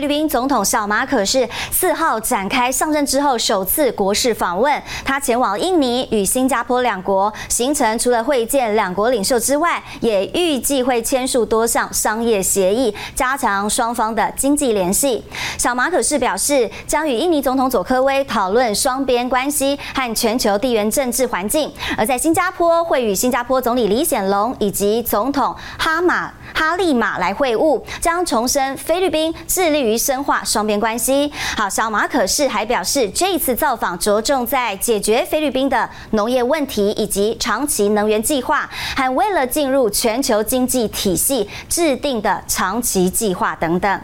菲律宾总统小马可是四号展开上任之后首次国事访问，他前往印尼与新加坡两国，行程除了会见两国领袖之外，也预计会签署多项商业协议，加强双方的经济联系。小马可是表示，将与印尼总统佐科威讨论双边关系和全球地缘政治环境；而在新加坡，会与新加坡总理李显龙以及总统哈马他立马来会晤，将重申菲律宾致力。于深化双边关系。好，小马可是还表示，这一次造访着重在解决菲律宾的农业问题以及长期能源计划，还为了进入全球经济体系制定的长期计划等等。